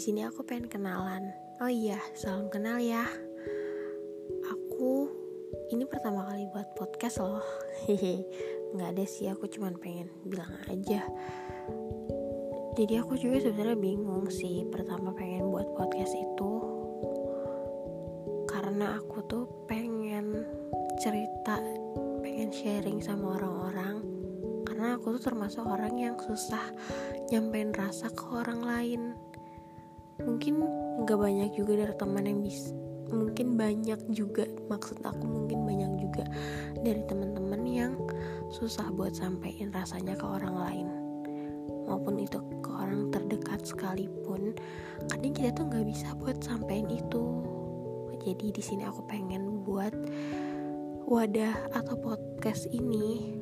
sini aku pengen kenalan. Oh iya, salam kenal ya. Aku ini pertama kali buat podcast loh. Hehe. Nggak ada sih, aku cuman pengen bilang aja. Jadi aku juga sebenarnya bingung sih pertama pengen buat podcast itu karena aku tuh pengen cerita, pengen sharing sama orang-orang karena aku tuh termasuk orang yang susah nyampein rasa ke orang lain mungkin nggak banyak juga dari teman yang bisa mungkin banyak juga maksud aku mungkin banyak juga dari teman-teman yang susah buat sampein rasanya ke orang lain. Maupun itu ke orang terdekat sekalipun kadang kita tuh nggak bisa buat sampein itu. Jadi di sini aku pengen buat wadah atau podcast ini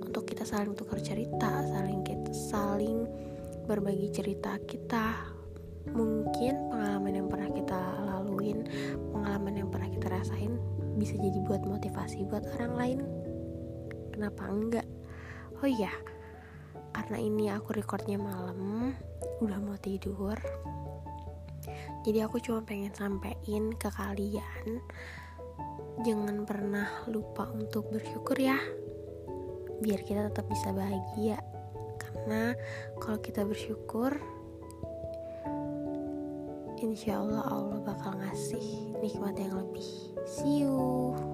untuk kita saling tukar cerita saling kita saling berbagi cerita kita mungkin pengalaman yang pernah kita laluin pengalaman yang pernah kita rasain bisa jadi buat motivasi buat orang lain. Kenapa enggak? Oh iya karena ini aku recordnya malam udah mau tidur. Jadi aku cuma pengen sampein ke kalian jangan pernah lupa untuk bersyukur ya biar kita tetap bisa bahagia. Karena kalau kita bersyukur insya Allah Allah bakal ngasih nikmat yang lebih. See you